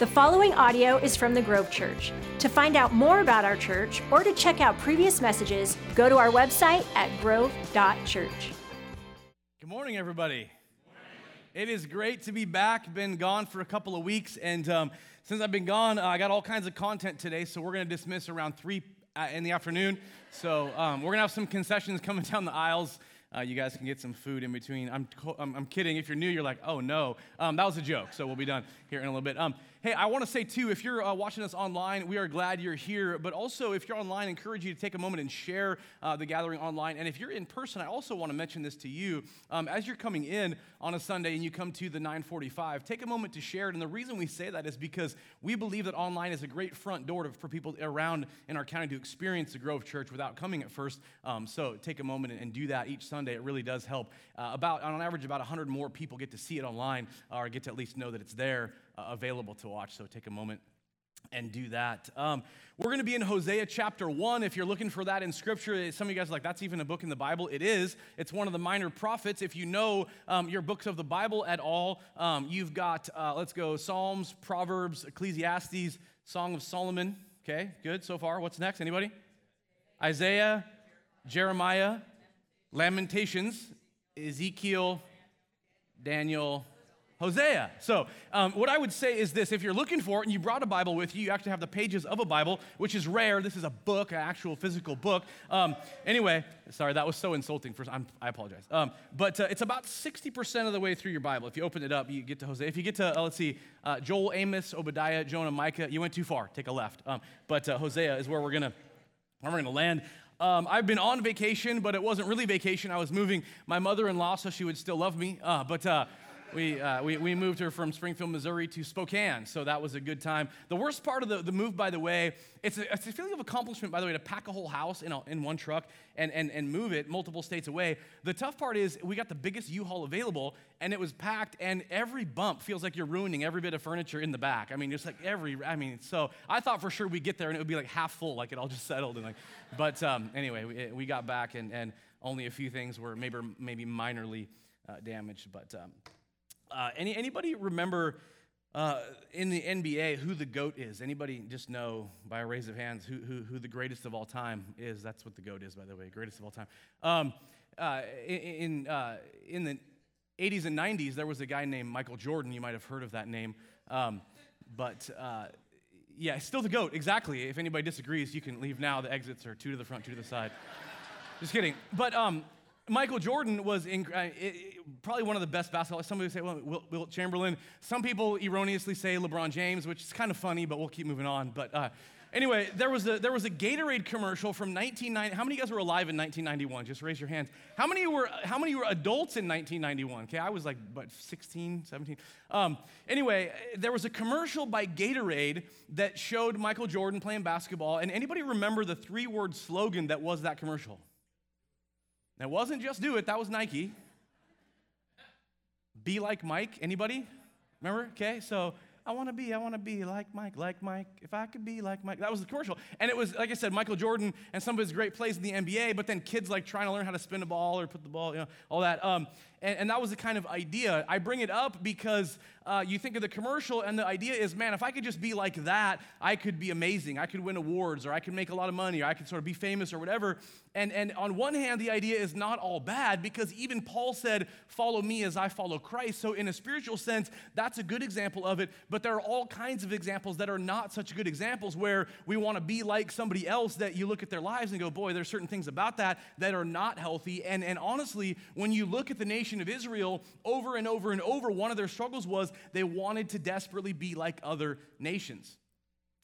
The following audio is from the Grove Church. To find out more about our church or to check out previous messages, go to our website at grove.church. Good morning, everybody. It is great to be back. Been gone for a couple of weeks, and um, since I've been gone, uh, I got all kinds of content today. So we're going to dismiss around three uh, in the afternoon. So um, we're going to have some concessions coming down the aisles. Uh, you guys can get some food in between. I'm, I'm, I'm, kidding. If you're new, you're like, oh no. Um, that was a joke. So we'll be done here in a little bit. Um, Hey, I want to say too, if you're uh, watching us online, we are glad you're here. But also, if you're online, I encourage you to take a moment and share uh, the gathering online. And if you're in person, I also want to mention this to you. Um, as you're coming in on a Sunday and you come to the 945, take a moment to share it. And the reason we say that is because we believe that online is a great front door to, for people around in our county to experience the Grove Church without coming at first. Um, so take a moment and, and, do that each Sunday. It really does help. Uh, about on average, about 100 more people get to see it online or get to at least know that it's there uh, available to watch. So take a moment and do that. Um, we're going to be in Hosea chapter 1. If you're looking for that in scripture, some of you guys are like, that's even a book in the Bible. It is. It's one of the minor prophets. If you know um, your books of the Bible at all, um, you've got, uh, let's go, Psalms, Proverbs, Ecclesiastes, Song of Solomon. Okay, good so far. What's next? Anybody? Isaiah, Jeremiah, Lamentations, Ezekiel, Daniel, Hosea. So, um, what I would say is this if you're looking for it and you brought a Bible with you, you actually have the pages of a Bible, which is rare. This is a book, an actual physical book. Um, anyway, sorry, that was so insulting. For, I'm, i apologize. Um, but uh, it's about 60% of the way through your Bible. If you open it up, you get to Hosea. If you get to, uh, let's see, uh, Joel, Amos, Obadiah, Jonah, Micah, you went too far. Take a left. Um, but uh, Hosea is where we're going to where we're going to land. Um, I've been on vacation, but it wasn't really vacation. I was moving my mother in law so she would still love me. Uh, but uh, we, uh, we, we moved her from Springfield, Missouri to Spokane, so that was a good time. The worst part of the, the move, by the way, it's a, it's a feeling of accomplishment, by the way, to pack a whole house in, a, in one truck and, and, and move it multiple states away. The tough part is we got the biggest U-Haul available, and it was packed, and every bump feels like you're ruining every bit of furniture in the back. I mean, just like every, I mean, so I thought for sure we'd get there and it would be like half full, like it all just settled. And like, but um, anyway, we, we, got back, and, and only a few things were maybe, maybe minorly uh, damaged, but... Um, uh, any, anybody remember uh, in the NBA who the GOAT is? Anybody just know by a raise of hands who, who, who the greatest of all time is? That's what the GOAT is, by the way, greatest of all time. Um, uh, in, uh, in the 80s and 90s, there was a guy named Michael Jordan. You might have heard of that name. Um, but uh, yeah, still the GOAT, exactly. If anybody disagrees, you can leave now. The exits are two to the front, two to the side. Just kidding. But um, Michael Jordan was in, uh, probably one of the best basketball. Some people say, well, Wilt, Chamberlain. Some people erroneously say LeBron James, which is kind of funny, but we'll keep moving on. But uh, anyway, there was, a, there was a Gatorade commercial from 1990. How many of you guys were alive in 1991? Just raise your hands. How many were, how many were adults in 1991? Okay, I was like, what, 16, 17? Um, anyway, there was a commercial by Gatorade that showed Michael Jordan playing basketball. And anybody remember the three word slogan that was that commercial? That wasn't just do it, that was Nike. Be like Mike. Anybody? Remember? Okay, so I want to be, I want to be like Mike, like Mike. If I could be like Mike. That was the commercial. And it was, like I said, Michael Jordan and some of his great plays in the NBA, but then kids like trying to learn how to spin a ball or put the ball, you know, all that. Um, and, and, that was the kind of idea. I bring it up because uh, you think of the commercial, and the idea is, man, if I could just be like that, I could be amazing. I could win awards, or I could make a lot of money, or I could sort of be famous, or whatever. And, and on one hand, the idea is not all bad because even Paul said, Follow me as I follow Christ. So, in a spiritual sense, that's a good example of it. But there are all kinds of examples that are not such good examples where we want to be like somebody else that you look at their lives and go, Boy, there's certain things about that that are not healthy. And, and honestly, when you look at the nation, nation of Israel, over and over and over, one of their struggles was they wanted to desperately be like other nations.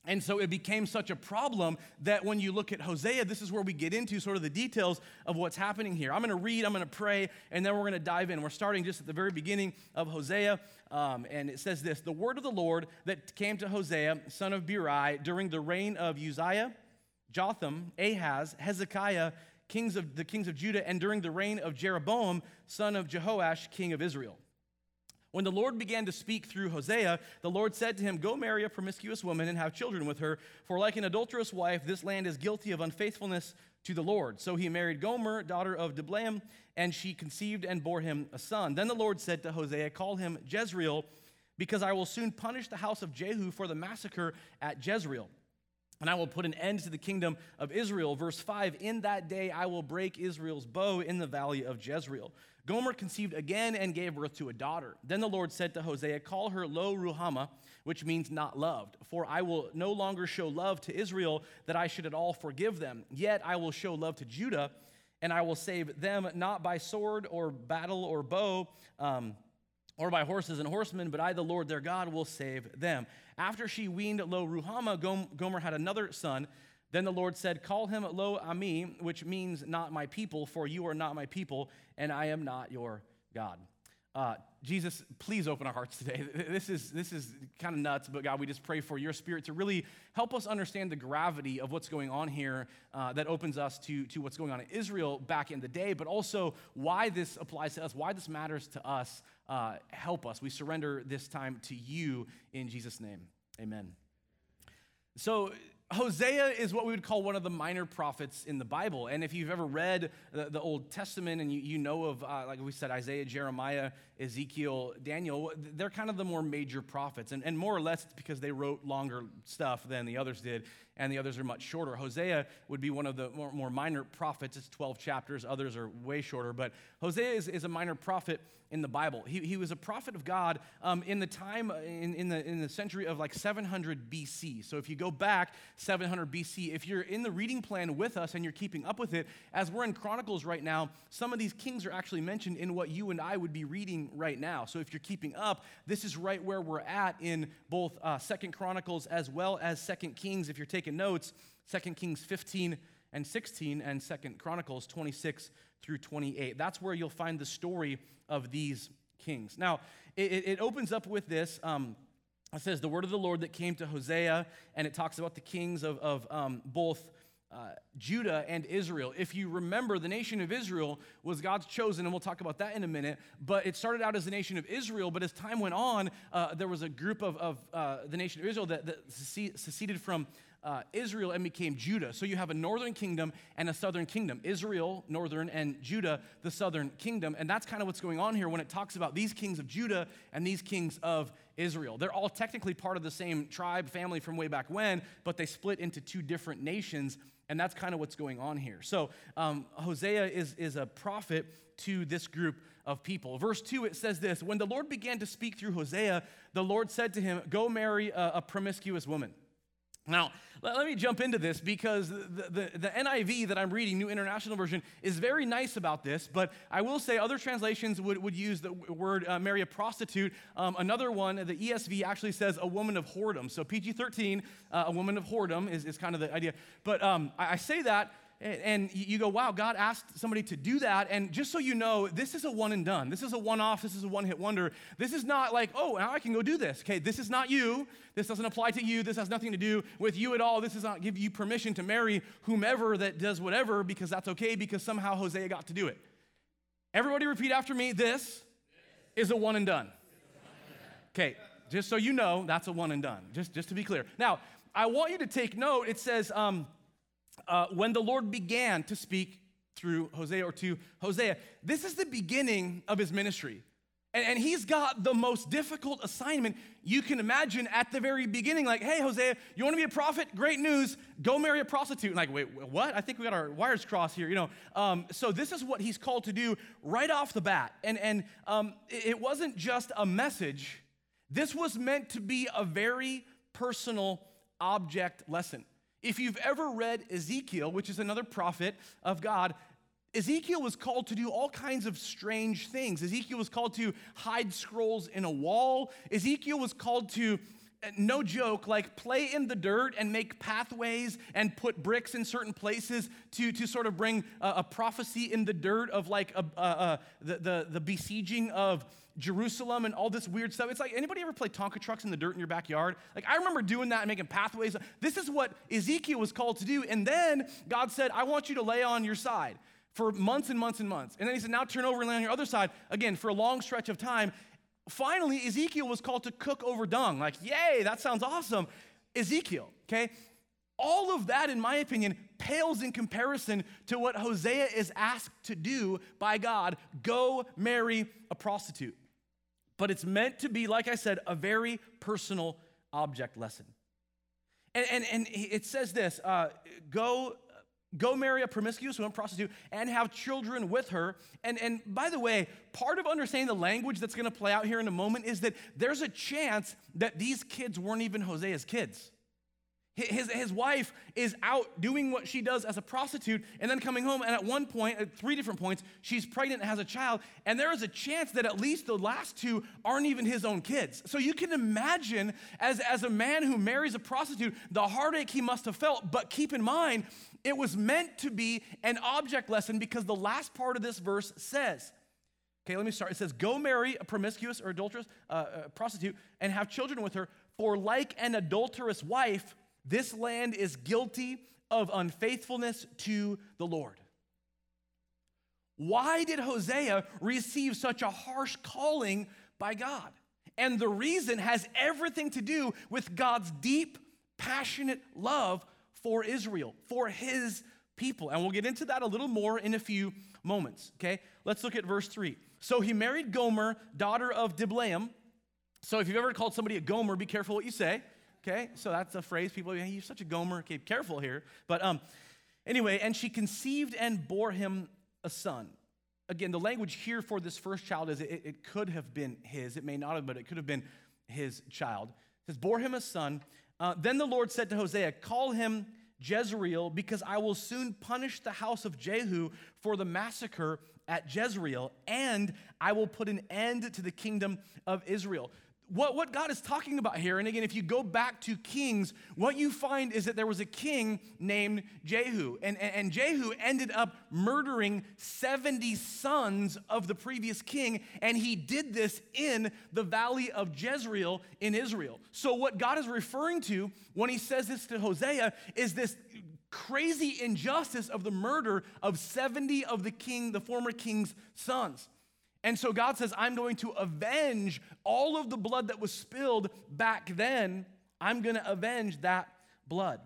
And so it became such a problem that when you look at Hosea, this is where we get into sort of the details of what's happening here. I'm going to read, I'm going to pray, and then we're going to dive in. We're starting just at the very beginning of Hosea, um, and it says this The word of the Lord that came to Hosea, son of Beeri, during the reign of Uzziah, Jotham, Ahaz, Hezekiah, kings of the kings of Judah, and during the reign of Jeroboam, son of Jehoash, king of Israel. When the Lord began to speak through Hosea, the Lord said to him, Go marry a promiscuous woman and have children with her, for like an adulterous wife, this land is guilty of unfaithfulness to the Lord. So he married Gomer, daughter of Diblaim, and she conceived and bore him a son. Then the Lord said to Hosea, Call him Jezreel because I will soon punish the house of Jehu for the massacre at Jezreel. And I will put an end to the kingdom of Israel. Verse 5 In that day I will break Israel's bow in the valley of Jezreel. Gomer conceived again and gave birth to a daughter. Then the Lord said to Hosea, Call her Lo Ruhamah, which means not loved. For I will no longer show love to Israel that I should at all forgive them. Yet I will show love to Judah, and I will save them not by sword or battle or bow. Um, or by horses and horsemen, but I, the Lord their God, will save them. After she weaned Lo Ruhamah, Gomer had another son. Then the Lord said, Call him Lo Ami, which means not my people, for you are not my people, and I am not your God. Uh, Jesus, please open our hearts today. This is, this is kind of nuts, but God, we just pray for your spirit to really help us understand the gravity of what's going on here uh, that opens us to, to what's going on in Israel back in the day, but also why this applies to us, why this matters to us. Uh, help us. We surrender this time to you in Jesus' name. Amen. So, Hosea is what we would call one of the minor prophets in the Bible. And if you've ever read the, the Old Testament and you, you know of, uh, like we said, Isaiah, Jeremiah, Ezekiel, Daniel, they're kind of the more major prophets. And, and more or less it's because they wrote longer stuff than the others did, and the others are much shorter. Hosea would be one of the more, more minor prophets. It's 12 chapters, others are way shorter. But Hosea is, is a minor prophet in the Bible. He, he was a prophet of God um, in the time, in, in, the, in the century of like 700 BC. So if you go back 700 BC, if you're in the reading plan with us and you're keeping up with it, as we're in Chronicles right now, some of these kings are actually mentioned in what you and I would be reading right now. So if you're keeping up, this is right where we're at in both uh, Second Chronicles as well as Second Kings. If you're taking notes, Second Kings 15 and 16 and Second Chronicles 26 through 28. That's where you'll find the story of these kings. Now, it, it opens up with this. Um, it says, The word of the Lord that came to Hosea, and it talks about the kings of, of um, both uh, Judah and Israel. If you remember, the nation of Israel was God's chosen, and we'll talk about that in a minute. But it started out as the nation of Israel, but as time went on, uh, there was a group of, of uh, the nation of Israel that, that seceded from uh, Israel and became Judah. So you have a northern kingdom and a southern kingdom. Israel, northern, and Judah, the southern kingdom. And that's kind of what's going on here when it talks about these kings of Judah and these kings of Israel. They're all technically part of the same tribe, family from way back when, but they split into two different nations. And that's kind of what's going on here. So um, Hosea is, is a prophet to this group of people. Verse 2, it says this When the Lord began to speak through Hosea, the Lord said to him, Go marry a, a promiscuous woman. Now, let, me jump into this because the, the, the, NIV that I'm reading, New International Version, is very nice about this, but I will say other translations would, would use the word uh, marry a prostitute. Um, another one, the ESV actually says a woman of whoredom. So PG 13, uh, a woman of whoredom is, is kind of the idea. But um, I, I say that and you go, wow, God asked somebody to do that. And just so you know, this is a one and done. This is a one off. This is a one hit wonder. This is not like, oh, now I can go do this. Okay, this is not you. This doesn't apply to you. This has nothing to do with you at all. This does not give you permission to marry whomever that does whatever because that's okay because somehow Hosea got to do it. Everybody repeat after me this is a one and done. Okay, just so you know, that's a one and done, just, just to be clear. Now, I want you to take note. It says, um, uh, when the Lord began to speak through Hosea or to Hosea. This is the beginning of his ministry. And, and, he's got the most difficult assignment you can imagine at the very beginning. Like, hey, Hosea, you want to be a prophet? Great news. Go marry a prostitute. Like, wait, what? I think we got our wires crossed here, you know. Um, so this is what he's called to do right off the bat. And, and um, it wasn't just a message. This was meant to be a very personal object lesson. If you've ever read Ezekiel, which is another prophet of God, Ezekiel was called to do all kinds of strange things. Ezekiel was called to hide scrolls in a wall. Ezekiel was called to no joke, like play in the dirt and make pathways and put bricks in certain places to, to sort of bring a, a prophecy in the dirt of like a, a, the, the, the besieging of Jerusalem and all this weird stuff. It's like anybody ever play Tonka trucks in the dirt in your backyard? Like I remember doing that and making pathways. This is what Ezekiel was called to do. And then God said, I want you to lay on your side for months and months and months. And then he said, now turn over and lay on your other side again for a long stretch of time. Finally, Ezekiel was called to cook over dung. Like, yay, that sounds awesome. Ezekiel, okay? All of that, in my opinion, pales in comparison to what Hosea is asked to do by God go marry a prostitute. but it's meant to be, like I said, a very personal object lesson. And, and, and it says this uh, go, go marry a promiscuous woman, prostitute, and have children with her. And, and by the way, part of understanding the language that's going to play out here in a moment is that there's a chance that these kids weren't even Hosea's kids. His, his wife is out doing what she does as a prostitute and then coming home. And at one point, at three different points, she's pregnant and has a child. And there is a chance that at least the last two aren't even his own kids. So you can imagine, as, as a man who marries a prostitute, the heartache he must have felt. But keep in mind, it was meant to be an object lesson because the last part of this verse says, Okay, let me start. It says, Go marry a promiscuous or adulterous uh, uh prostitute and have children with her, for like an adulterous wife, this land is guilty of unfaithfulness to the Lord. Why did Hosea receive such a harsh calling by God? And the reason has everything to do with God's deep, passionate love for Israel, for his people. And we'll get into that a little more in a few moments, okay? Let's look at verse 3. So he married Gomer, daughter of Diblaim. So if you've ever called somebody a Gomer, be careful what you say. Okay, so that's a phrase people, hey, you're such a gomer. Okay, careful here. But um, anyway, and she conceived and bore him a son. Again, the language here for this first child is it, it could have been his. It may not have, but it could have been his child. It says, bore him a son. Uh, then the Lord said to Hosea, Call him Jezreel, because I will soon punish the house of Jehu for the massacre at Jezreel, and I will put an end to the kingdom of Israel what, what God is talking about here, and again, if you go back to Kings, what you find is that there was a king named Jehu. And, and, and, Jehu ended up murdering 70 sons of the previous king, and he did this in the valley of Jezreel in Israel. So, what God is referring to when he says this to Hosea is this crazy injustice of the murder of 70 of the king, the former king's sons. And so God says, I'm going to avenge all of the blood that was spilled back then. I'm going to avenge that blood.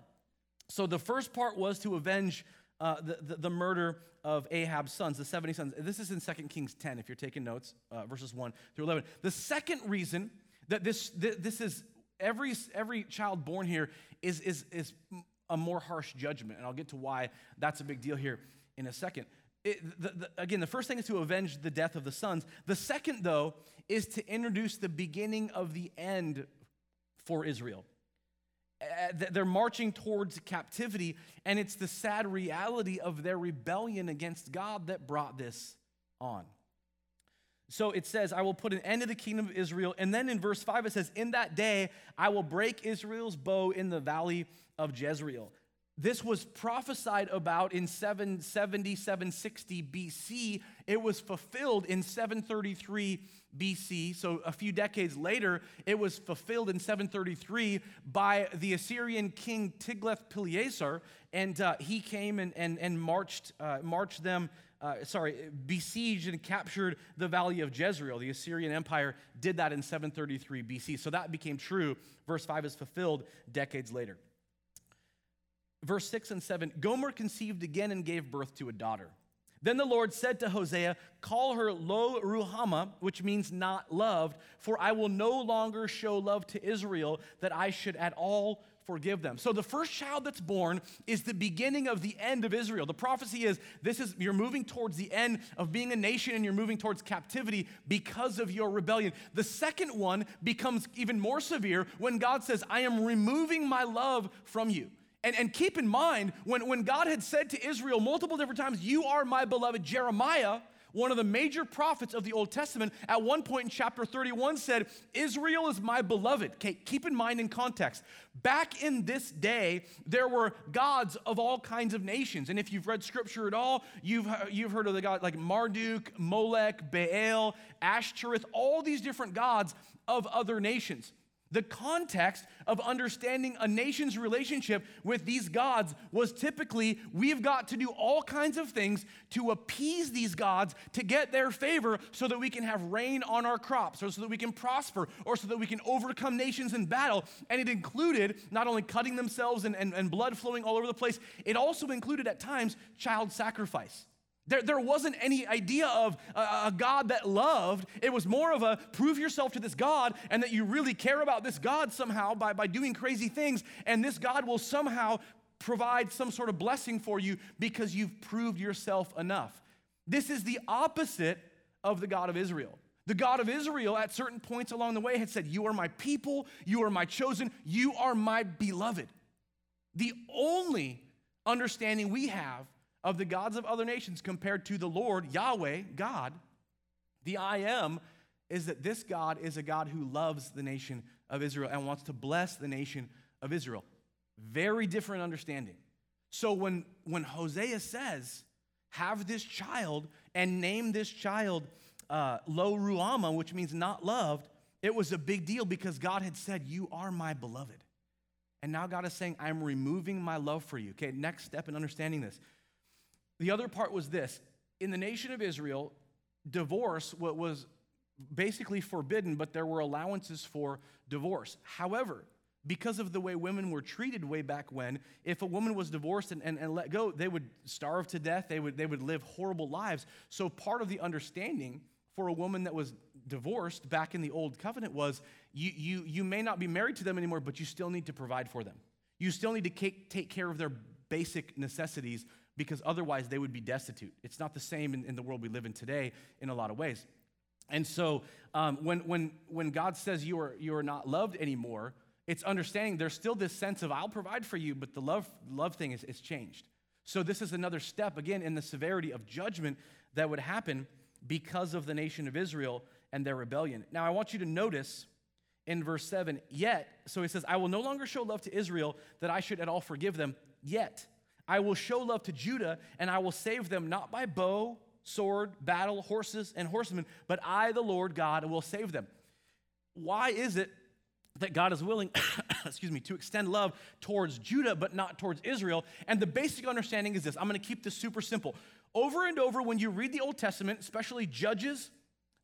So the first part was to avenge uh, the, the, the, murder of Ahab's sons, the 70 sons. This is in 2 Kings 10, if you're taking notes, uh, verses 1 through 11. The second reason that this, this is every, every child born here is, is, is a more harsh judgment. And I'll get to why that's a big deal here in a second. It, the, the, again, the first thing is to avenge the death of the sons. The second, though, is to introduce the beginning of the end for Israel. Uh, they're marching towards captivity, and it's the sad reality of their rebellion against God that brought this on. So it says, I will put an end to the kingdom of Israel. And then in verse 5, it says, In that day, I will break Israel's bow in the valley of Jezreel. This was prophesied about in 770, 760 BC. It was fulfilled in 733 BC. So a few decades later, it was fulfilled in 733 by the Assyrian king Tiglath-Pileser. And uh, he came and, and, and marched, uh, marched them, uh, sorry, besieged and captured the valley of Jezreel. The Assyrian Empire did that in 733 BC. So that became true. Verse 5 is fulfilled decades later. Verse 6 and 7 Gomer conceived again and gave birth to a daughter. Then the Lord said to Hosea, Call her Lo Ruhamah, which means not loved, for I will no longer show love to Israel that I should at all forgive them. So the first child that's born is the beginning of the end of Israel. The prophecy is this is you're moving towards the end of being a nation and you're moving towards captivity because of your rebellion. The second one becomes even more severe when God says, I am removing my love from you. And, and keep in mind, when, when God had said to Israel multiple different times, You are my beloved, Jeremiah, one of the major prophets of the Old Testament, at one point in chapter 31 said, Israel is my beloved. Okay, keep in mind in context. Back in this day, there were gods of all kinds of nations. And if you've read scripture at all, you've, you've heard of the god like Marduk, Molech, Baal, Ashtoreth, all these different gods of other nations. The context of understanding a nation's relationship with these gods was typically we've got to do all kinds of things to appease these gods to get their favor so that we can have rain on our crops or so that we can prosper or so that we can overcome nations in battle. And it included not only cutting themselves and, and, and blood flowing all over the place, it also included at times child sacrifice. There, there wasn't any idea of a, a, God that loved. It was more of a prove yourself to this God and that you really care about this God somehow by, by doing crazy things, and this God will somehow provide some sort of blessing for you because you've proved yourself enough. This is the opposite of the God of Israel. The God of Israel, at certain points along the way, had said, You are my people, you are my chosen, you are my beloved. The only understanding we have of the gods of other nations compared to the Lord, Yahweh, God, the I am, is that this God is a God who loves the nation of Israel and wants to bless the nation of Israel. Very different understanding. So when, when Hosea says, have this child and name this child uh, Lo Ruhamah, which means not loved, it was a big deal because God had said, You are my beloved. And now God is saying, I'm removing my love for you. Okay, next step in understanding this. The other part was this in the nation of Israel, divorce was basically forbidden, but there were allowances for divorce. However, because of the way women were treated way back when, if a woman was divorced and, and, and let go, they would starve to death, they would, they would live horrible lives. So, part of the understanding for a woman that was divorced back in the old covenant was you, you, you may not be married to them anymore, but you still need to provide for them. You still need to take care of their basic necessities because otherwise they would be destitute. It's not the same in, in the world we live in today in a lot of ways. And so um, when, when, when God says you are, you are not loved anymore, it's understanding there's still this sense of I'll provide for you, but the love, love thing is, is changed. So this is another step, again, in the severity of judgment that would happen because of the nation of Israel and their rebellion. Now, I want you to notice in verse 7, yet, so he says, I will no longer show love to Israel that I should at all forgive them, yet. I will show love to Judah, and I will save them not by bow, sword, battle, horses, and horsemen, but I, the Lord God, will save them. Why is it that God is willing, excuse me, to extend love towards Judah, but not towards Israel? And the basic understanding is this I'm going to keep this super simple. Over and over, when you read the Old Testament, especially Judges,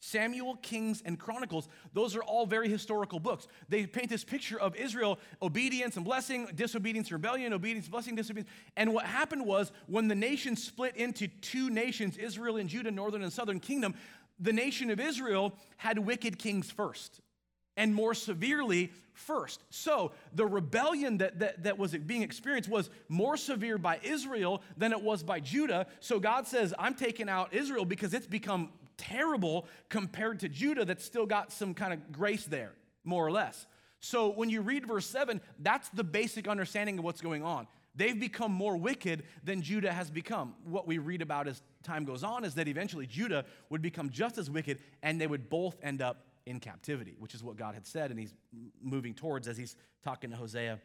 Samuel, Kings, and Chronicles, those are all very historical books. They paint this picture of Israel, obedience and blessing, disobedience, rebellion, obedience, blessing, disobedience. And what happened was when the nation split into two nations, Israel and Judah, northern and southern kingdom, the nation of Israel had wicked kings first and more severely first. So the rebellion that, that, that was being experienced was more severe by Israel than it was by Judah. So God says, I'm taking out Israel because it's become terrible compared to Judah that's still got some kind of grace there, more or less. So when you read verse 7, that's the basic understanding of what's going on. They've become more wicked than Judah has become. What we read about as time goes on is that eventually Judah would become just as wicked and they would both end up in captivity, which is what God had said and he's moving towards as he's talking to Hosea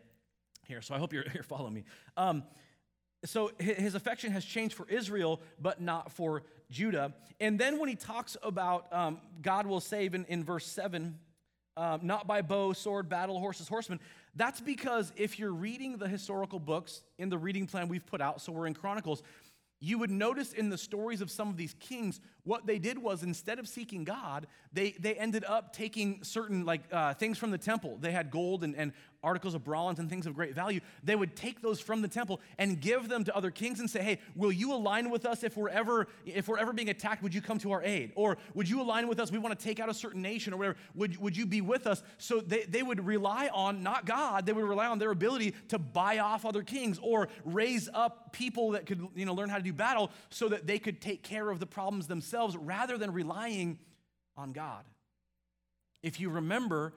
here. So I hope you're, you're following me. Um, so his affection has changed for Israel, but not for Judah. And then when he talks about um, God will save in, in verse 7, um, not by bow, sword, battle, horses, horsemen, that's because if you're reading the historical books in the reading plan we've put out, so we're in Chronicles, you would notice in the stories of some of these kings, what they did was instead of seeking God, they, they ended up taking certain like uh, things from the temple. They had gold and, and articles of bronze and things of great value, they would take those from the temple and give them to other kings and say, hey, will you align with us if we're ever, if we're ever being attacked? Would you come to our aid? Or would you align with us? We want to take out a certain nation or whatever. Would, would you be with us? So they, they would rely on, not God, they would rely on their ability to buy off other kings or raise up people that could, you know, learn how to do battle so that they could take care of the problems themselves rather than relying on God. If you remember,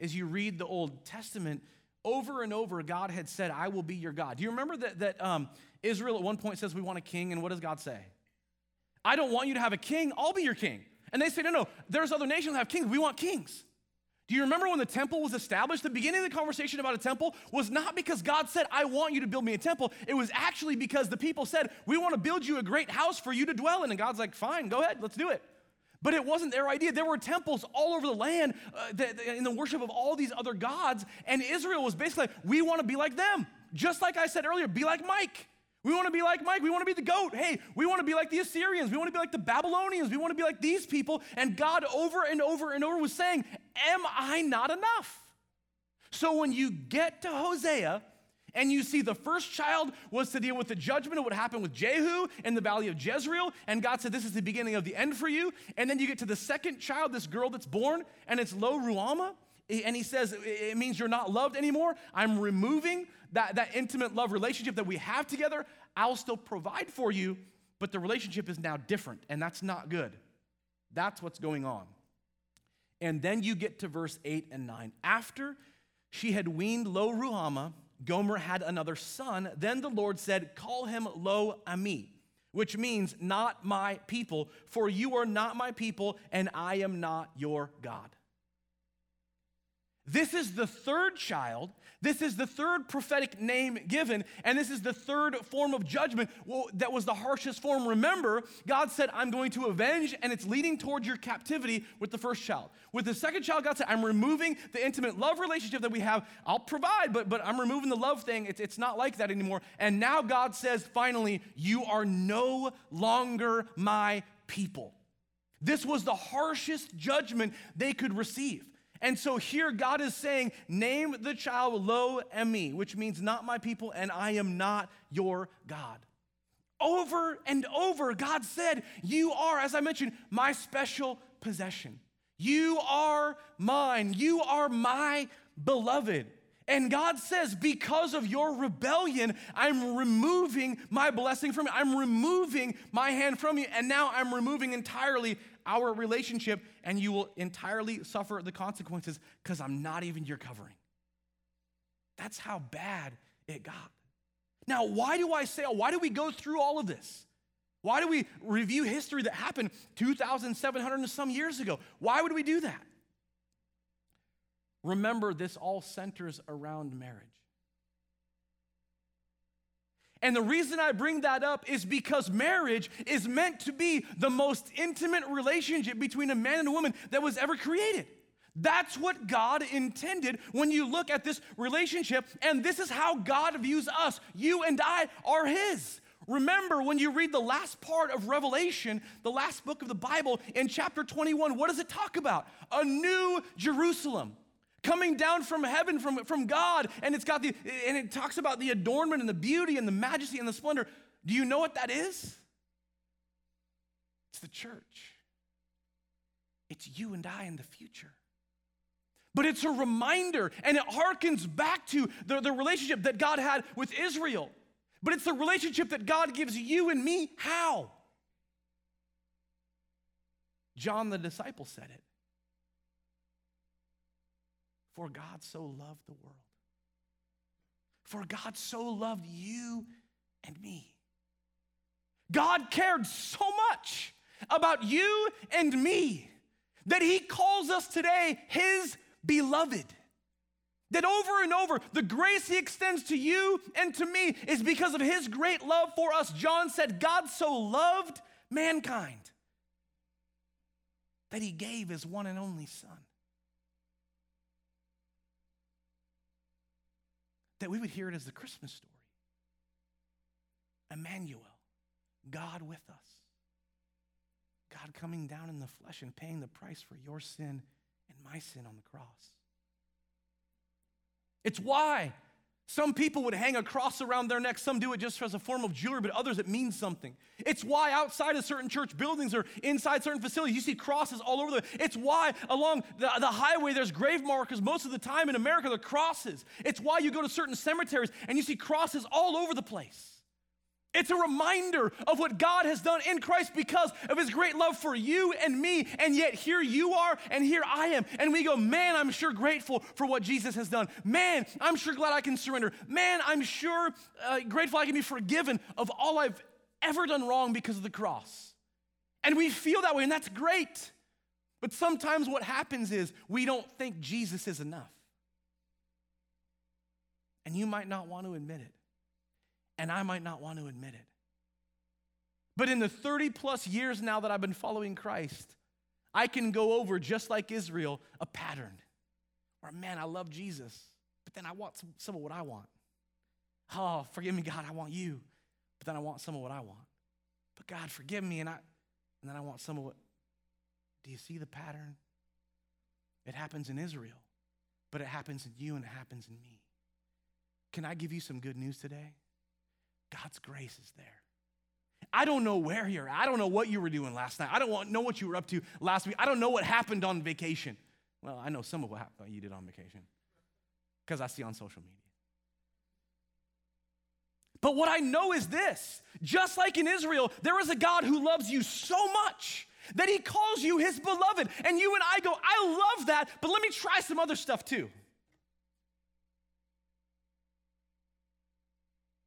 as you read the Old Testament, over and over, God had said, I will be your God. Do you remember that, that um, Israel at one point says, We want a king, and what does God say? I don't want you to have a king, I'll be your king. And they say, No, no, there's other nations that have kings, we want kings. Do you remember when the temple was established? The beginning of the conversation about a temple was not because God said, I want you to build me a temple. It was actually because the people said, We want to build you a great house for you to dwell in. And God's like, Fine, go ahead, let's do it. But it wasn't their idea. There were temples all over the land uh, in the worship of all these other gods. And Israel was basically like, we want to be like them. Just like I said earlier, be like Mike. We want to be like Mike. We want to be the goat. Hey, we want to be like the Assyrians. We want to be like the Babylonians. We want to be like these people. And God over and over and over was saying, Am I not enough? So when you get to Hosea, And you see, the first child was to deal with the judgment of what happened with Jehu in the valley of Jezreel. And God said, This is the beginning of the end for you. And then you get to the second child, this girl that's born, and it's Lo Ruhamah. And he says, It means you're not loved anymore. I'm removing that, that intimate love relationship that we have together. I'll still provide for you, but the relationship is now different, and that's not good. That's what's going on. And then you get to verse 8 and 9. After she had weaned Lo Ruhamah, Gomer had another son. Then the Lord said, Call him Lo Ami, which means not my people, for you are not my people, and I am not your God. This is the third child. This is the third prophetic name given, and this is the third form of judgment that was the harshest form. Remember, God said, I'm going to avenge, and it's leading towards your captivity with the first child. With the second child, God said, I'm removing the intimate love relationship that we have. I'll provide, but, but I'm removing the love thing. It's, it's not like that anymore. And now God says, finally, you are no longer my people. This was the harshest judgment they could receive. And so here God is saying, Name the child Lo Ami, which means not my people, and I am not your God. Over and over, God said, You are, as I mentioned, my special possession. You are mine. You are my beloved. And God says, because of your rebellion, I'm removing my blessing from you. I'm removing my hand from you. And now I'm removing entirely our relationship, and you will entirely suffer the consequences because I'm not even your covering. That's how bad it got. Now, why do I say, why do we go through all of this? Why do we review history that happened 2,700 and some years ago? Why would we do that? Remember, this all centers around marriage. And the reason I bring that up is because marriage is meant to be the most intimate relationship between a man and a woman that was ever created. That's what God intended when you look at this relationship, and this is how God views us. You and I are His. Remember, when you read the last part of Revelation, the last book of the Bible, in chapter 21, what does it talk about? A new Jerusalem coming down from heaven from, from God, and it's got the and it talks about the adornment and the beauty and the majesty and the splendor. Do you know what that is? It's the church. It's you and I in the future. But it's a reminder, and it harkens back to the, the relationship that God had with Israel. But it's the relationship that God gives you and me. How? John the disciple said it. For God so loved the world. For God so loved you and me. God cared so much about you and me that he calls us today his beloved. That over and over, the grace he extends to you and to me is because of his great love for us. John said, God so loved mankind that he gave his one and only Son. That we would hear it as the Christmas story. Emmanuel, God with us. God coming down in the flesh and paying the price for your sin and my sin on the cross. It's why some people would hang a cross around their neck. Some do it just as a form of jewelry, but others it means something. It's why outside of certain church buildings or inside certain facilities, you see crosses all over the It's why along the, the highway there's grave markers. Most of the time in America, they're crosses. It's why you go to certain cemeteries and you see crosses all over the place. It's a reminder of what God has done in Christ because of his great love for you and me. And yet, here you are, and here I am. And we go, man, I'm sure grateful for what Jesus has done. Man, I'm sure glad I can surrender. Man, I'm sure uh, grateful I can be forgiven of all I've ever done wrong because of the cross. And we feel that way, and that's great. But sometimes what happens is we don't think Jesus is enough. And you might not want to admit it and I might not want to admit it. But in the 30 plus years now that I've been following Christ, I can go over, just like Israel, a pattern where, man, I love Jesus, but then I want some, some of what I want. Oh, forgive me, God, I want you, but then I want some of what I want. But God, forgive me, and I, and then I want some of what. Do you see the pattern? It happens in Israel, but it happens in you and it happens in me. can I give you some good news today? God's grace is there. I don't know where you're at. I don't know what you were doing last night. I don't know what you were up to last week. I don't know what happened on vacation. Well, I know some of what you did on vacation because I see on social media. But what I know is this just like in Israel, there is a God who loves you so much that he calls you his beloved. And you and I go, I love that, but let me try some other stuff too.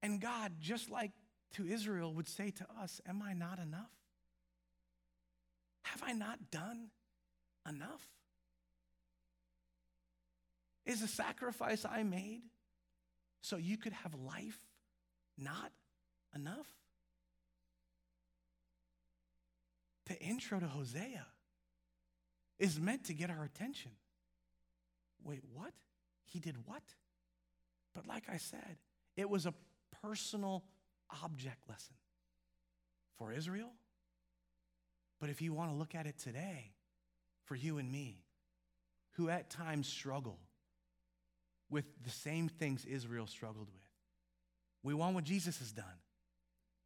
And God, just like to Israel, would say to us, Am I not enough? Have I not done enough? Is the sacrifice I made so you could have life not enough? The intro to Hosea is meant to get our attention. Wait, what? He did what? But like I said, it was a personal object lesson for Israel. But if you want to look at it today, for you and me, who at times struggle with the same things Israel struggled with, we want what Jesus has done.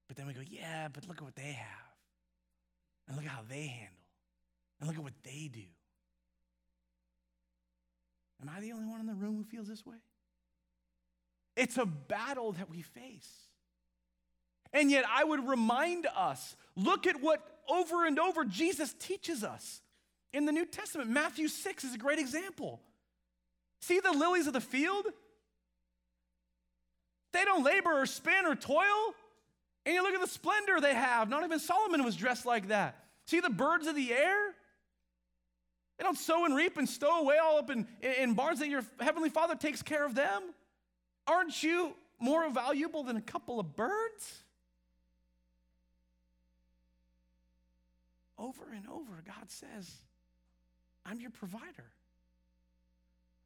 But then we go, yeah, but look at what they have. And look at how they handle. And look at what they do. Am I the only one in the room who feels this way? It's a battle that we face. And yet, I would remind us look at what over and over Jesus teaches us in the New Testament. Matthew 6 is a great example. See the lilies of the field? They don't labor or spin or toil. And you look at the splendor they have. Not even Solomon was dressed like that. See the birds of the air? They don't sow and reap and stow away all up in, in barns that your heavenly Father takes care of them. Aren't you more valuable than a couple of birds? Over and over, God says, I'm your provider.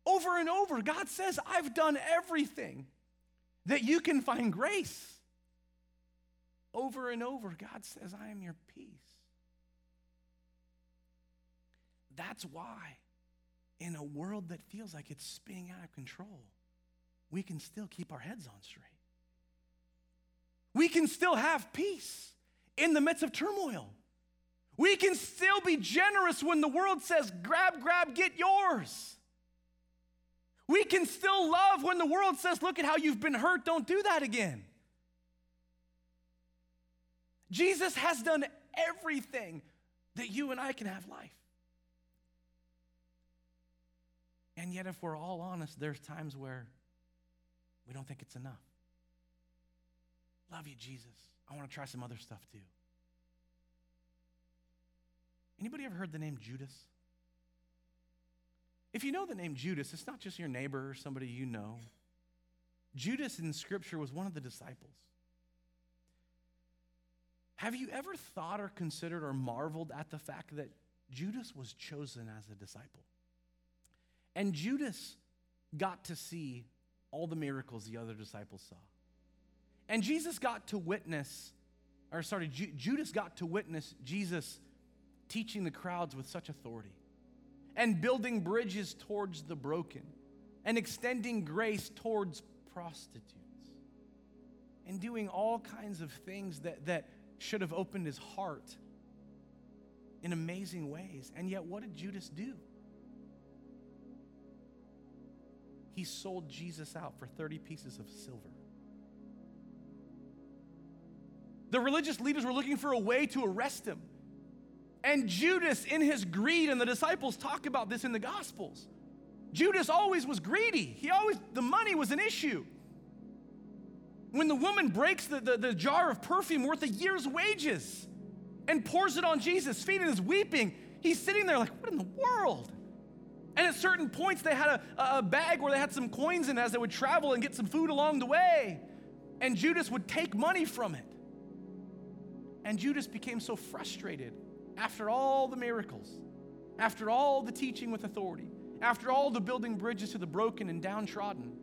Over and over, God says, I've done everything that you can find grace. Over and over, God says, I am your peace. That's why, in a world that feels like it's spinning out of control, we can still keep our heads on straight. We can still have peace in the midst of turmoil. We can still be generous when the world says, grab, grab, get yours. We can still love when the world says, look at how you've been hurt, don't do that again. Jesus has done everything that you and I can have life. And yet, if we're all honest, there's times where we don't think it's enough. Love you, Jesus. I want to try some other stuff too. Anybody ever heard the name Judas? If you know the name Judas, it's not just your neighbor or somebody you know. Judas in Scripture was one of the disciples. Have you ever thought or considered or marveled at the fact that Judas was chosen as a disciple? And Judas got to see all the miracles the other disciples saw. And Jesus got to witness, or sorry, Ju- Judas got to witness Jesus teaching the crowds with such authority and building bridges towards the broken and extending grace towards prostitutes and doing all kinds of things that, that should have opened his heart in amazing ways. And yet, what did Judas do? He sold Jesus out for 30 pieces of silver. The religious leaders were looking for a way to arrest him. And Judas, in his greed, and the disciples talk about this in the Gospels. Judas always was greedy. He always, the money was an issue. When the woman breaks the, the, the jar of perfume worth a year's wages and pours it on Jesus' feet and is weeping, he's sitting there like, what in the world? And at certain points, they had a, a bag where they had some coins in as they would travel and get some food along the way. And Judas would take money from it. And Judas became so frustrated after all the miracles, after all the teaching with authority, after all the building bridges to the broken and downtrodden,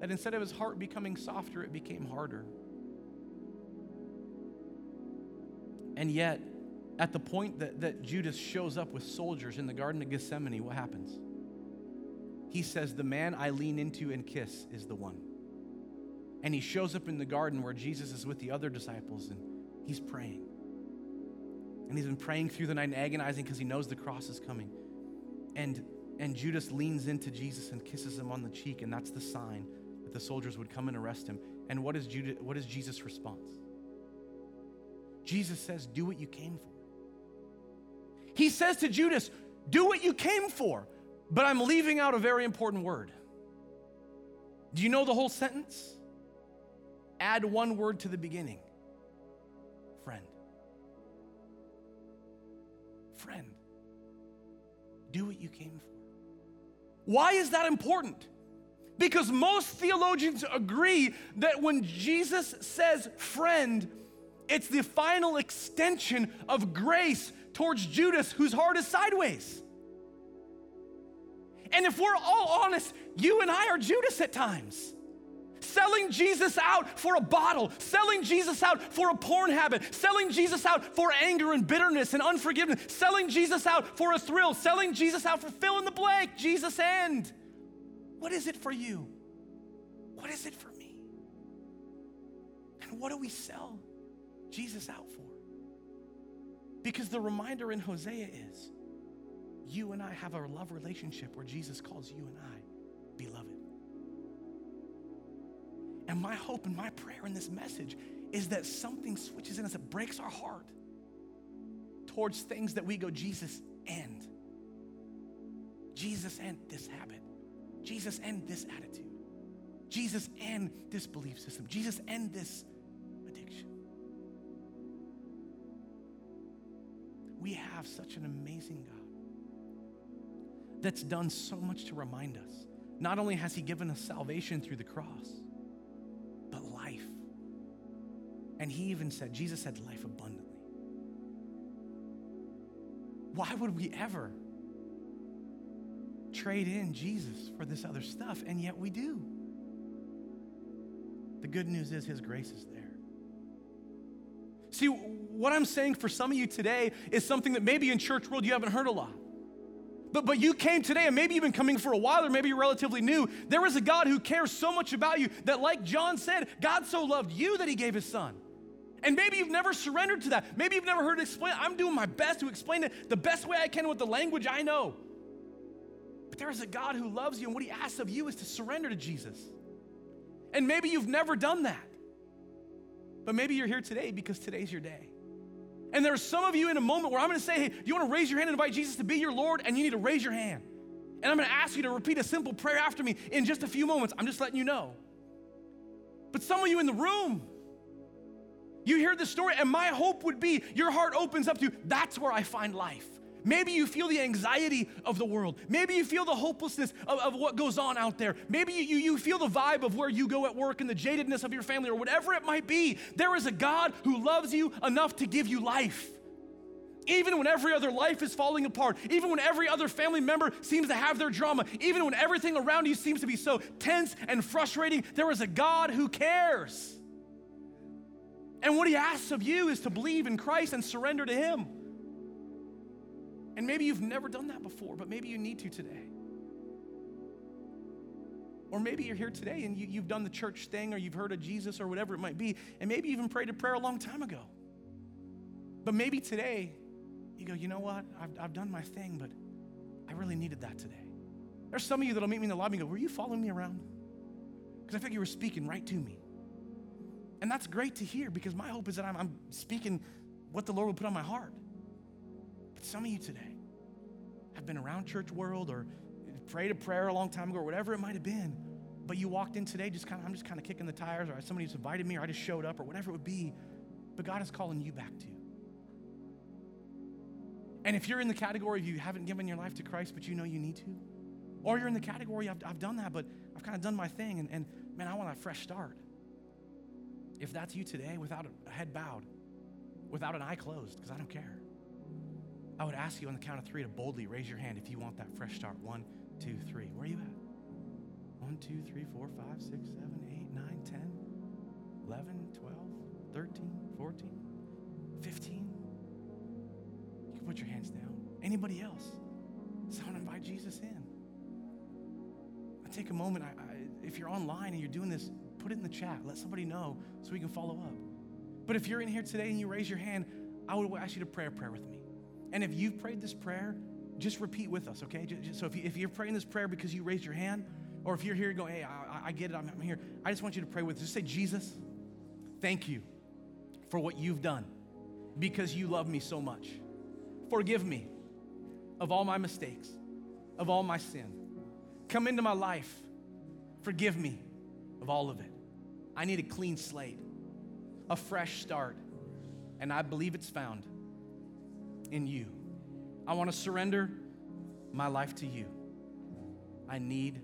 that instead of his heart becoming softer, it became harder. And yet, at the point that, that Judas shows up with soldiers in the Garden of Gethsemane, what happens? He says, The man I lean into and kiss is the one. And he shows up in the garden where Jesus is with the other disciples and he's praying. And he's been praying through the night and agonizing because he knows the cross is coming. And, and Judas leans into Jesus and kisses him on the cheek, and that's the sign that the soldiers would come and arrest him. And what is, Judas, what is Jesus' response? Jesus says, Do what you came for. He says to Judas, Do what you came for, but I'm leaving out a very important word. Do you know the whole sentence? Add one word to the beginning friend. Friend. Do what you came for. Why is that important? Because most theologians agree that when Jesus says friend, it's the final extension of grace towards Judas, whose heart is sideways. And if we're all honest, you and I are Judas at times. Selling Jesus out for a bottle, selling Jesus out for a porn habit, selling Jesus out for anger and bitterness and unforgiveness, selling Jesus out for a thrill, selling Jesus out for fill in the blank, Jesus end. What is it for you? What is it for me? And what do we sell Jesus out for? Because the reminder in Hosea is you and I have a love relationship where Jesus calls you and I beloved. And my hope and my prayer in this message is that something switches in us that breaks our heart towards things that we go, Jesus, end. Jesus, end this habit. Jesus, end this attitude. Jesus, end this belief system. Jesus, end this We have such an amazing God that's done so much to remind us. Not only has He given us salvation through the cross, but life. And He even said, Jesus said, life abundantly. Why would we ever trade in Jesus for this other stuff? And yet we do. The good news is His grace is there. See, what I'm saying for some of you today is something that maybe in church world you haven't heard a lot. But, but you came today, and maybe you've been coming for a while, or maybe you're relatively new. There is a God who cares so much about you that, like John said, God so loved you that he gave his son. And maybe you've never surrendered to that. Maybe you've never heard it explained. I'm doing my best to explain it the best way I can with the language I know. But there is a God who loves you, and what he asks of you is to surrender to Jesus. And maybe you've never done that. But maybe you're here today because today's your day. And there are some of you in a moment where I'm gonna say, hey, do you wanna raise your hand and invite Jesus to be your Lord? And you need to raise your hand. And I'm gonna ask you to repeat a simple prayer after me in just a few moments. I'm just letting you know. But some of you in the room, you hear this story, and my hope would be your heart opens up to you. that's where I find life. Maybe you feel the anxiety of the world. Maybe you feel the hopelessness of, of what goes on out there. Maybe you, you feel the vibe of where you go at work and the jadedness of your family or whatever it might be. There is a God who loves you enough to give you life. Even when every other life is falling apart, even when every other family member seems to have their drama, even when everything around you seems to be so tense and frustrating, there is a God who cares. And what he asks of you is to believe in Christ and surrender to him. And maybe you've never done that before, but maybe you need to today. Or maybe you're here today and you, have done the church thing or you've heard of Jesus or whatever it might be, and maybe you even prayed a prayer a long time ago. But maybe today you go, you know what? I've, I've done my thing, but I really needed that today. There's some of you that'll meet me in the lobby and go, Were you following me around? Because I think you were speaking right to me. And that's great to hear because my hope is that I'm, I'm speaking what the Lord will put on my heart. But some of you today have been around church world or prayed a prayer a long time ago or whatever it might have been, but you walked in today just kind of, I'm just kind of kicking the tires or somebody just invited me or I just showed up or whatever it would be, but God is calling you back to. And if you're in the category of you haven't given your life to Christ, but you know you need to, or you're in the category, I've, I've done that, but I've kind of done my thing, and, and man, I want a fresh start. If that's you today, without a head bowed, without an eye closed, because I don't care, I would ask you on the count of three to boldly raise your hand if you want that fresh start. One, two, three. Where are you at? One, two, three, four, five, six, seven, eight, nine, 10, 11, 12, 13, 14, 15. You can put your hands down. Anybody else? Someone invite Jesus in. I take a moment. I, I, if you're online and you're doing this put it in the chat. Let somebody know so we can follow up. But if you're in here today and you raise your hand, I would ask you to pray a prayer with me. And if you've prayed this prayer, just repeat with us, okay? so if, you, you're praying this prayer because you raised your hand, or if you're here going, hey, I, I get it, I'm, I'm here, I just want you to pray with us. Just say, Jesus, thank you for what you've done because you love me so much. Forgive me of all my mistakes, of all my sin. Come into my life. Forgive me of all of it. I need a clean slate, a fresh start, and I believe it's found in you. I want to surrender my life to you. I need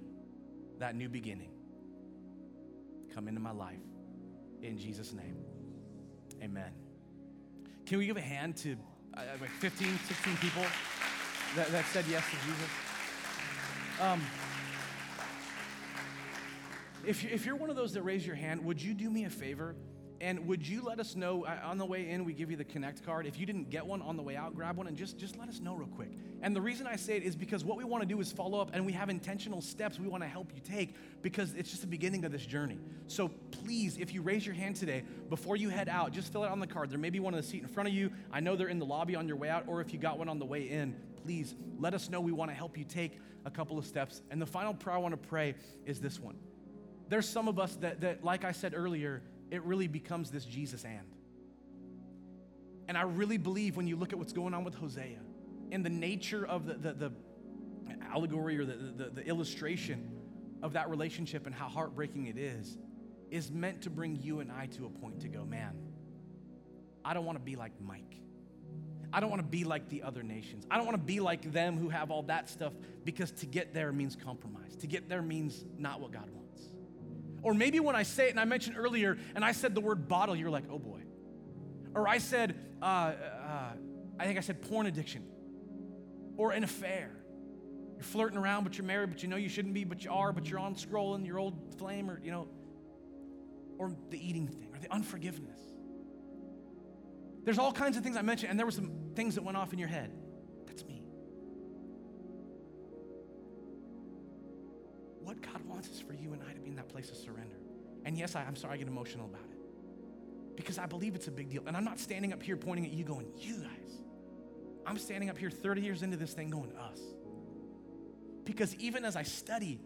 that new beginning. Come into my life in Jesus' name. Amen. Can we give a hand to uh, like 15, 16 people that, that said yes to Jesus? Um, if, if you're one of those that raise your hand, would you do me a favor? And would you let us know on the way in? We give you the Connect card. If you didn't get one on the way out, grab one and just, just let us know real quick. And the reason I say it is because what we want to do is follow up and we have intentional steps we want to help you take because it's just the beginning of this journey. So please, if you raise your hand today, before you head out, just fill it on the card. There may be one on the seat in front of you. I know they're in the lobby on your way out, or if you got one on the way in, please let us know. We want to help you take a couple of steps. And the final prayer I want to pray is this one. There's some of us that, that like I said earlier, it really becomes this Jesus and. And I really believe when you look at what's going on with Hosea and the nature of the, the, the allegory or the, the, the illustration of that relationship and how heartbreaking it is, is meant to bring you and I to a point to go, man, I don't want to be like Mike. I don't want to be like the other nations. I don't want to be like them who have all that stuff because to get there means compromise. To get there means not what God wants. Or maybe when I say it, and I mentioned earlier, and I said the word bottle, you're like, oh boy. Or I said, uh, uh, I think I said porn addiction, or an affair. You're flirting around, but you're married, but you know you shouldn't be, but you are, but you're on scrolling your old flame, or, you know, or the eating thing, or the unforgiveness. There's all kinds of things I mentioned, and there were some things that went off in your head. That's me. What God wants is for you and I to be in that place of surrender. And yes, I, am sorry I get emotional about it because I believe it's a big deal. And I'm not standing up here pointing at you going, you guys. I'm standing up here 30 years into this thing going, us. Because even as I study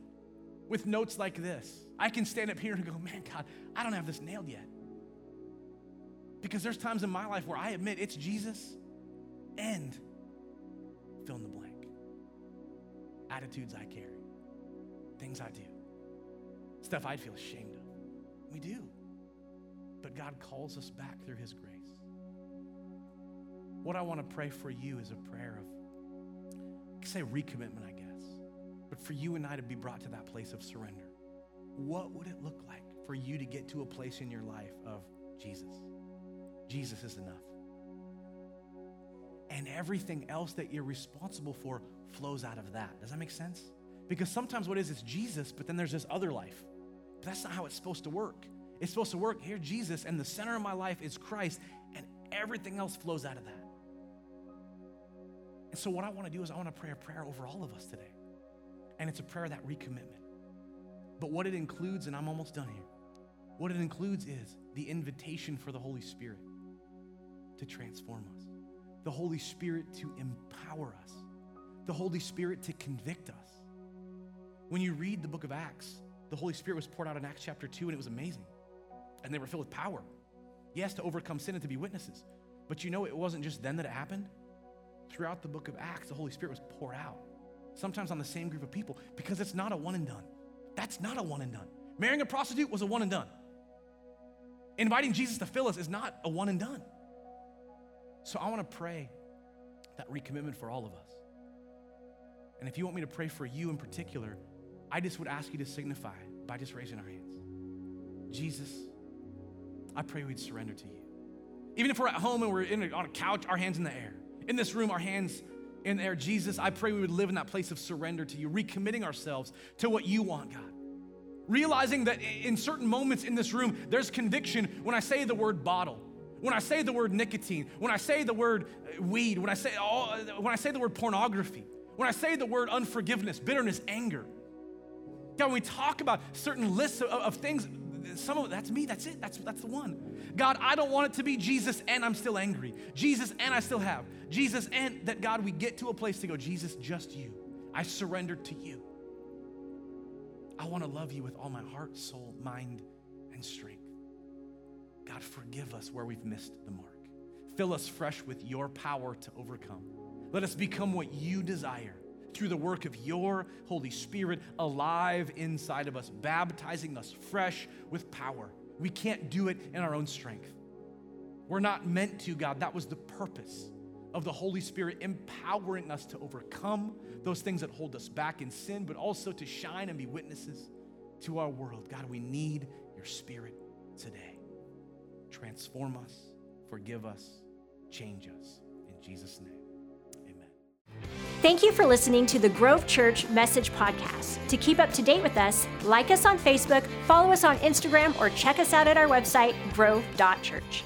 with notes like this, I can stand up here and go, man, God, I don't have this nailed yet. Because there's times in my life where I admit it's Jesus and fill in the blank. Attitudes I carry things I do, stuff I'd feel ashamed of. We do. But God calls us back through His grace. What I want to pray for you is a prayer of, say, recommitment, I guess, but for you and I to be brought to that place of surrender. What would it look like for you to get to a place in your life of Jesus? Jesus is enough. And everything else that you're responsible for flows out of that. Does that make sense? Because sometimes what is, it's Jesus, but then there's this other life. But that's not how it's supposed to work. It's supposed to work here, Jesus, and the center of my life is Christ, and everything else flows out of that. And so, what I want to do is, I want to pray a prayer over all of us today. And it's a prayer that recommitment. But what it includes, and I'm almost done here, what it includes is the invitation for the Holy Spirit to transform us, the Holy Spirit to empower us, the Holy Spirit to convict us, when you read the book of Acts, the Holy Spirit was poured out in Acts chapter 2, and it was amazing. And they were filled with power. Yes, to overcome sin and to be witnesses. But you know, it wasn't just then that it happened. Throughout the book of Acts, the Holy Spirit was poured out, sometimes on the same group of people, because it's not a one and done. That's not a one and done. Marrying a prostitute was a one and done. Inviting Jesus to fill us is not a one and done. So I want to pray that recommitment for all of us. And if you want me to pray for you in particular, I just would ask you to signify by just raising our hands. Jesus, I pray we'd surrender to you. Even if we're at home and we're in, on a couch, our hands in the air. In this room, our hands in the air. Jesus, I pray we would live in that place of surrender to you, recommitting ourselves to what you want, God. Realizing that in certain moments in this room, there's conviction when I say the word bottle, when I say the word nicotine, when I say the word uh, weed, when I say, all, when I say the word pornography, when I say the word unforgiveness, bitterness, anger. God, when we talk about certain lists of, of things, some of that's me, that's it, that's, that's the one. God, I don't want it to be Jesus and I'm still angry. Jesus and I still have. Jesus and that God, we get to a place to go, Jesus, just you. I surrender to you. I want to love you with all my heart, soul, mind, and strength. God, forgive us where we've missed the mark. Fill us fresh with your power to overcome. Let us become what you desire through the work of your Holy Spirit alive inside of us, baptizing us fresh with power. We can't do it in our own strength. We're not meant to, God. That was the purpose of the Holy Spirit empowering us to overcome those things that hold us back in sin, but also to shine and be witnesses to our world. God, we need your Spirit today. Transform us, forgive us, change us. In Jesus' name. Thank you for listening to the Grove Church Message Podcast. To keep up to date with us, like us on Facebook, follow us on Instagram, or check us out at our website, grove.church.